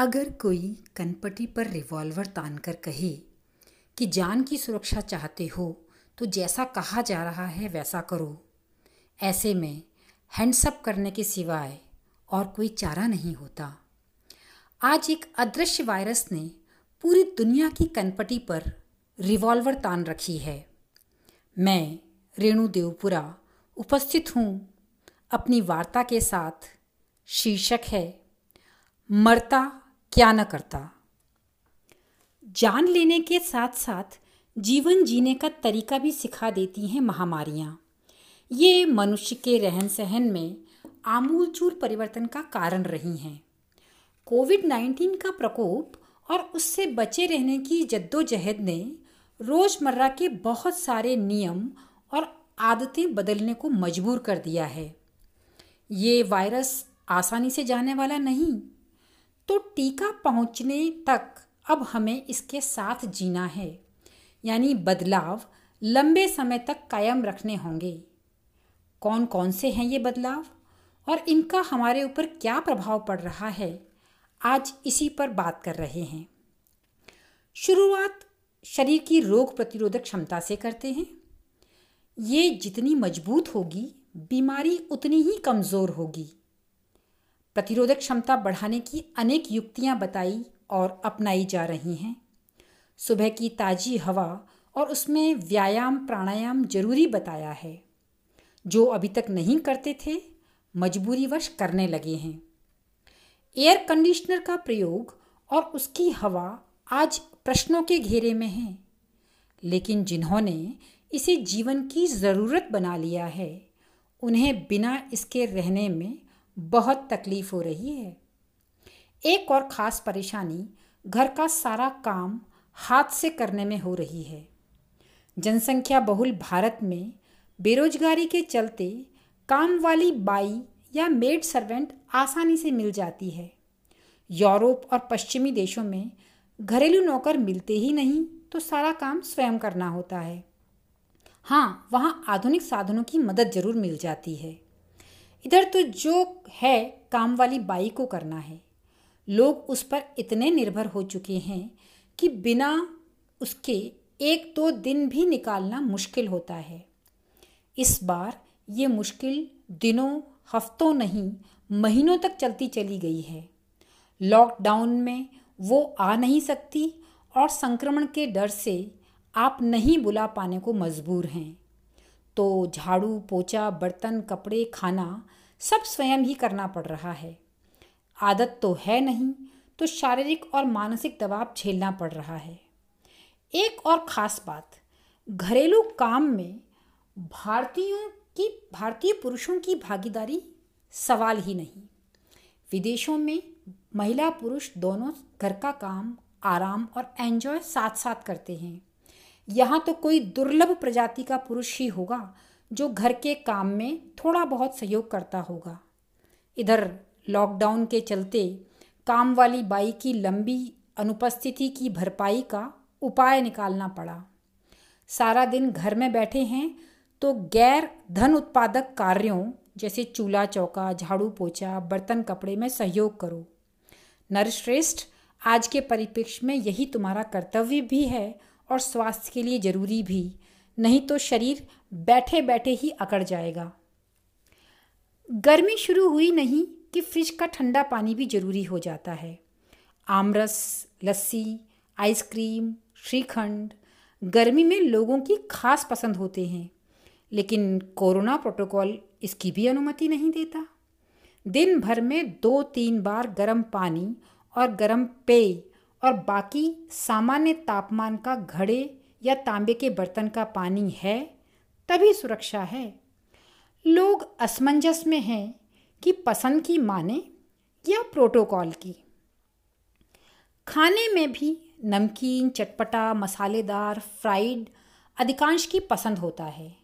अगर कोई कनपटी पर रिवॉल्वर तान कर कहे कि जान की सुरक्षा चाहते हो तो जैसा कहा जा रहा है वैसा करो। ऐसे में हैंड्सअप करने के सिवाय और कोई चारा नहीं होता। आज एक अदृश्य वायरस ने पूरी दुनिया की कनपटी पर रिवॉल्वर तान रखी है। मैं, रेणु देवपुरा, उपस्थित हूँ। अपनी वार्ता के साथ शीर्षक है, मरता क्या न करता। जान लेने के साथ साथ जीवन जीने का तरीका भी सिखा देती हैं महामारियाँ। ये मनुष्य के रहन सहन में आमूलचूल परिवर्तन का कारण रही हैं। कोविड 19 का प्रकोप और उससे बचे रहने की जद्दोजहद ने रोज़मर्रा के बहुत सारे नियम और आदतें बदलने को मजबूर कर दिया है। ये वायरस आसानी से जाने वाला नहीं तो टीका पहुँचने तक अब हमें इसके साथ जीना है। यानी बदलाव लंबे समय तक कायम रखने होंगे। कौन कौन से हैं ये बदलाव? और इनका हमारे ऊपर क्या प्रभाव पड़ रहा है? आज इसी पर बात कर रहे हैं। शुरुआत शरीर की रोग प्रतिरोधक क्षमता से करते हैं। ये जितनी मज़बूत होगी, बीमारी उतनी ही कमज़ोर होगी। प्रतिरोधक क्षमता बढ़ाने की अनेक युक्तियाँ बताई और अपनाई जा रही हैं। सुबह की ताज़ी हवा और उसमें व्यायाम, प्राणायाम ज़रूरी बताया है। जो अभी तक नहीं करते थे मजबूरीवश करने लगे हैं। एयर कंडीशनर का प्रयोग और उसकी हवा आज प्रश्नों के घेरे में है। लेकिन जिन्होंने इसे जीवन की ज़रूरत बना लिया है, उन्हें बिना इसके रहने में बहुत तकलीफ़ हो रही है। एक और ख़ास परेशानी घर का सारा काम हाथ से करने में हो रही है। जनसंख्या बहुल भारत में बेरोजगारी के चलते काम वाली बाई या मेड सर्वेंट आसानी से मिल जाती है। यूरोप और पश्चिमी देशों में घरेलू नौकर मिलते ही नहीं तो सारा काम स्वयं करना होता है। हाँ वहाँ आधुनिक साधनों की मदद ज़रूर मिल जाती है। इधर तो जो है काम वाली बाई को करना है। लोग उस पर इतने निर्भर हो चुके हैं कि बिना उसके एक दो तो दिन भी निकालना मुश्किल होता है। इस बार ये मुश्किल दिनों, हफ्तों नहीं, महीनों तक चलती चली गई है। लॉकडाउन में वो आ नहीं सकती और संक्रमण के डर से आप नहीं बुला पाने को मजबूर हैं। तो झाड़ू पोछा बर्तन, कपड़े, खाना सब स्वयं ही करना पड़ रहा है। आदत तो है नहीं तो शारीरिक और मानसिक दबाव झेलना पड़ रहा है। एक और ख़ास बात, घरेलू काम में भारतीयों की, भारतीय पुरुषों की भागीदारी सवाल ही नहीं। विदेशों में महिला पुरुष दोनों घर का काम, आराम और एंजॉय साथ साथ करते हैं। यहाँ तो कोई दुर्लभ प्रजाति का पुरुष ही होगा, जो घर के काम में थोड़ा बहुत सहयोग करता होगा। इधर लॉकडाउन के चलते काम वाली बाई की लंबी अनुपस्थिति की भरपाई का उपाय निकालना पड़ा। सारा दिन घर में बैठे हैं तो गैर धन उत्पादक कार्यों, जैसे चूल्हा चौका, झाड़ू पोछा, बर्तन कपड़े में सहयोग करो। नरश्रेष्ठ, आज के परिप्रेक्ष्य में यही तुम्हारा कर्तव्य भी है और स्वास्थ्य के लिए ज़रूरी भी, नहीं तो शरीर बैठे बैठे ही अकड़ जाएगा। गर्मी शुरू हुई नहीं कि फ्रिज का ठंडा पानी भी ज़रूरी हो जाता है। आमरस, लस्सी, आइसक्रीम, श्रीखंड गर्मी में लोगों की खास पसंद होते हैं, लेकिन कोरोना प्रोटोकॉल इसकी भी अनुमति नहीं देता। दिन भर में दो तीन बार गर्म पानी और गर्म पेय और बाकी सामान्य तापमान का घड़े या तांबे के बर्तन का पानी है, तभी सुरक्षा है। लोग असमंजस में हैं कि पसंद की माने या प्रोटोकॉल की। खाने में भी नमकीन, चटपटा, मसालेदार, फ्राइड अधिकांश की पसंद होता है।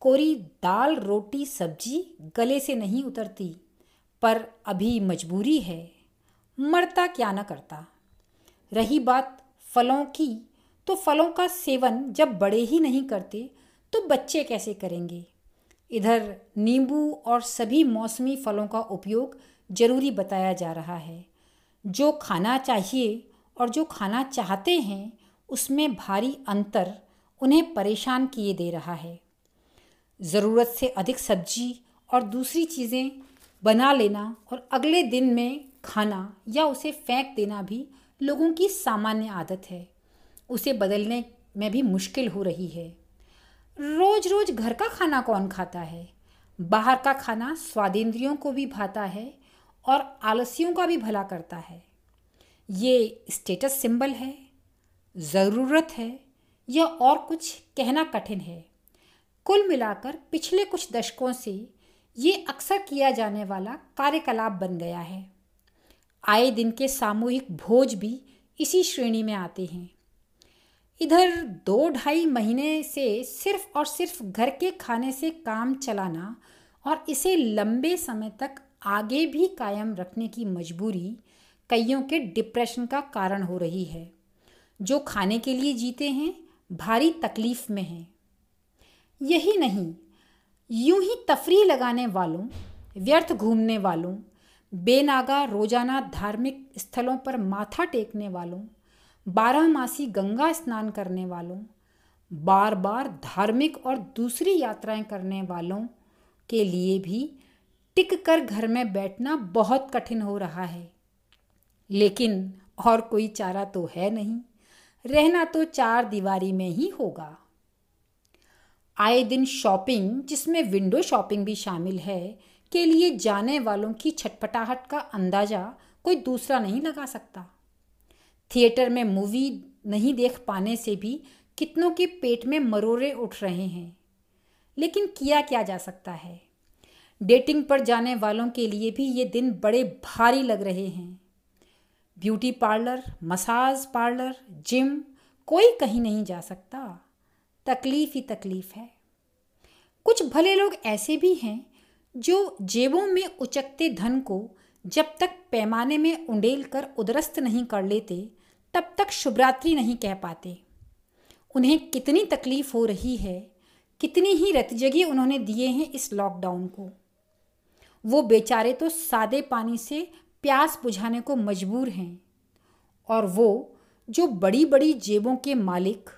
कोरी दाल, रोटी, सब्ज़ी गले से नहीं उतरती, पर अभी मजबूरी है। मरता क्या न करता। रही बात फलों की तो फलों का सेवन जब बड़े ही नहीं करते तो बच्चे कैसे करेंगे? इधर नींबू और सभी मौसमी फलों का उपयोग ज़रूरी बताया जा रहा है। जो खाना चाहिए और जो खाना चाहते हैं, उसमें भारी अंतर उन्हें परेशान किए दे रहा है। ज़रूरत से अधिक सब्ज़ी और दूसरी चीज़ें बना लेना और अगले दिन में खाना या उसे फेंक देना भी लोगों की सामान्य आदत है। उसे बदलने में भी मुश्किल हो रही है। रोज रोज घर का खाना कौन खाता है? बाहर का खाना स्वादेंद्रियों को भी भाता है और आलसियों का भी भला करता है। ये स्टेटस सिंबल है, ज़रूरत है या और कुछ कहना कठिन है। कुल मिलाकर पिछले कुछ दशकों से ये अक्सर किया जाने वाला कार्यकलाप बन गया है। आए दिन के सामूहिक भोज भी इसी श्रेणी में आते हैं। इधर दो ढाई महीने से सिर्फ़ और सिर्फ़ घर के खाने से काम चलाना और इसे लंबे समय तक आगे भी कायम रखने की मजबूरी कईयों के डिप्रेशन का कारण हो रही है। जो खाने के लिए जीते हैं, भारी तकलीफ़ में हैं। यही नहीं, यूँ ही तफरी लगाने वालों, व्यर्थ घूमने वालों बेनागा रोज़ाना धार्मिक स्थलों पर माथा टेकने वालों बारहमासी गंगा स्नान करने वालों बार बार धार्मिक और दूसरी यात्राएँ करने वालों के लिए भी टिक कर घर में बैठना बहुत कठिन हो रहा है। लेकिन और कोई चारा तो है नहीं, रहना तो चार दीवारी में ही होगा। आए दिन शॉपिंग, जिसमें विंडो शॉपिंग भी शामिल है के लिए जाने वालों की छटपटाहट का अंदाज़ा कोई दूसरा नहीं लगा सकता। थिएटर में मूवी नहीं देख पाने से भी कितनों के पेट में मरोरे उठ रहे हैं। लेकिन किया क्या जा सकता है? डेटिंग पर जाने वालों के लिए भी ये दिन बड़े भारी लग रहे हैं। Beauty parlour, massage parlour, gym, कोई कहीं नहीं जा सकता। तकलीफ़ ही तकलीफ़ है। कुछ भले लोग ऐसे भी हैं जो जेबों में उचकते धन को जब तक पैमाने में उंडेल कर उदरस्त नहीं कर लेते, तब तक शुभरात्रि नहीं कह पाते। उन्हें कितनी तकलीफ़ हो रही है, कितनी ही रतजगी उन्होंने दिए हैं इस लॉकडाउन को। वो बेचारे तो सादे पानी से प्यास बुझाने को मजबूर हैं और वो, जो बड़ी बड़ी जेबों के मालिक,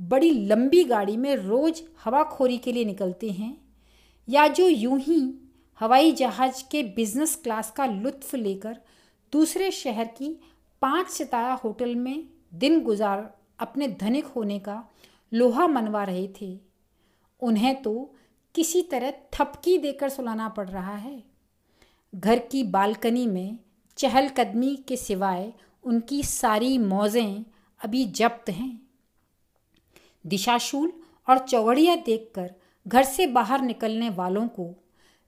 बड़ी लंबी गाड़ी में रोज हवाखोरी के लिए निकलते हैं या जो यूँ ही हवाई जहाज़ के बिज़नेस क्लास का लुत्फ लेकर दूसरे शहर की पाँच सितारा होटल में दिन गुजार अपने धनिक होने का लोहा मनवा रहे थे। उन्हें तो किसी तरह थपकी देकर सुलाना पड़ रहा है। घर की बालकनी में चहलकदमी के सिवाय उनकी सारी मौजें अभी जब्त हैं। दिशाशूल और चौड़िया देखकर घर से बाहर निकलने वालों को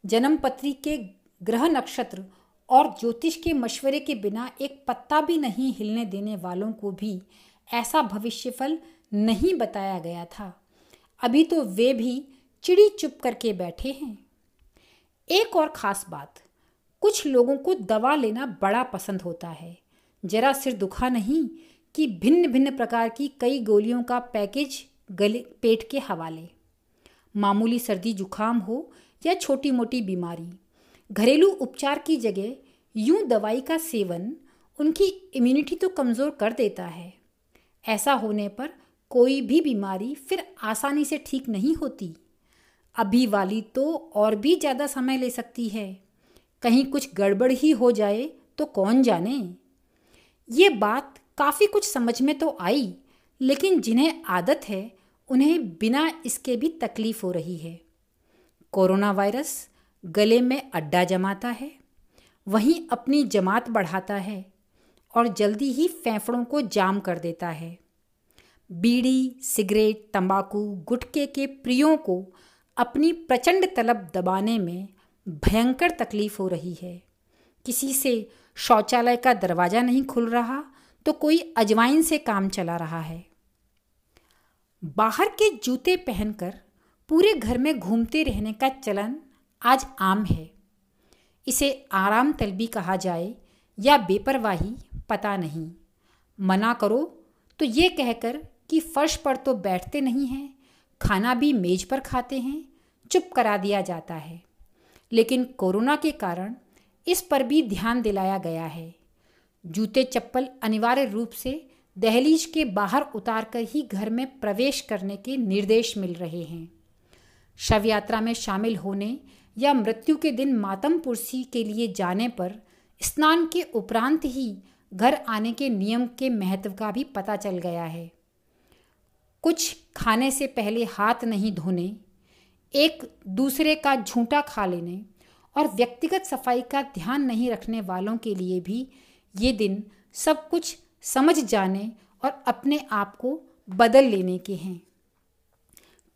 जन्मपत्री के ग्रह नक्षत्र और ज्योतिष के मशवरे के बिना एक पत्ता भी नहीं हिलने देने वालों को भी ऐसा भविष्यफल नहीं बताया गया था। अभी तो वे भी चिड़ी चुप करके बैठे हैं। एक और ख़ास बात, कुछ लोगों को दवा लेना बड़ा पसंद होता है। जरा सिर दुखा नहीं कि भिन्न भिन्न प्रकार की कई गोलियों का पैकेज गले, पेट के हवाले। मामूली सर्दी जुखाम हो या छोटी मोटी बीमारी। घरेलू उपचार की जगह यूँ दवाई का सेवन उनकी इम्यूनिटी तो कमज़ोर कर देता है। ऐसा होने पर कोई भी बीमारी फिर आसानी से ठीक नहीं होती। अभी वाली तो और भी ज़्यादा समय ले सकती है। कहीं कुछ गड़बड़ ही हो जाए तो कौन जाने? ये बात काफ़ी कुछ समझ में तो आई, लेकिन जिन्हें आदत है उन्हें बिना इसके भी तकलीफ़ हो रही है। कोरोना वायरस गले में अड्डा जमाता है, वहीं अपनी जमात बढ़ाता है और जल्दी ही फेफड़ों को जाम कर देता है। बीड़ी, सिगरेट, तंबाकू गुटके के प्रियों को अपनी प्रचंड तलब दबाने में भयंकर तकलीफ़ हो रही है। किसी से शौचालय का दरवाज़ा नहीं खुल रहा तो कोई अजवाइन से काम चला रहा है। बाहर के जूते पहनकर पूरे घर में घूमते रहने का चलन आज आम है। इसे आराम तलबी कहा जाए या बेपरवाही, पता नहीं। मना करो तो ये कहकर कि फर्श पर तो बैठते नहीं हैं, खाना भी मेज पर खाते हैं, चुप करा दिया जाता है। लेकिन कोरोना के कारण इस पर भी ध्यान दिलाया गया है। जूते चप्पल अनिवार्य रूप से दहलीज के बाहर उतारकर ही घर में प्रवेश करने के निर्देश मिल रहे हैं। शव यात्रा में शामिल होने या मृत्यु के दिन मातम पुरसी के लिए जाने पर स्नान के उपरांत ही घर आने के नियम के महत्व का भी पता चल गया है। कुछ खाने से पहले हाथ नहीं धोने, एक दूसरे का झूठा खा लेने और व्यक्तिगत सफ़ाई का ध्यान नहीं रखने वालों के लिए भी ये दिन सब कुछ समझ जाने और अपने आप को बदल लेने के हैं।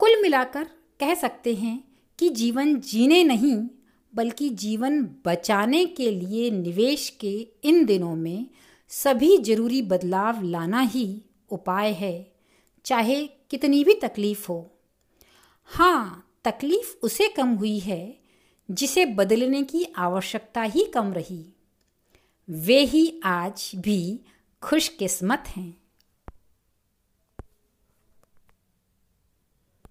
कुल मिलाकर कह सकते हैं कि जीवन जीने नहीं, बल्कि जीवन बचाने के लिए निवेश के इन दिनों में सभी ज़रूरी बदलाव लाना ही उपाय है, चाहे कितनी भी तकलीफ़ हो। हाँ तकलीफ़ उसे कम हुई है, जिसे बदलने की आवश्यकता ही कम रही। वे ही आज भी खुशकिस्मत हैं।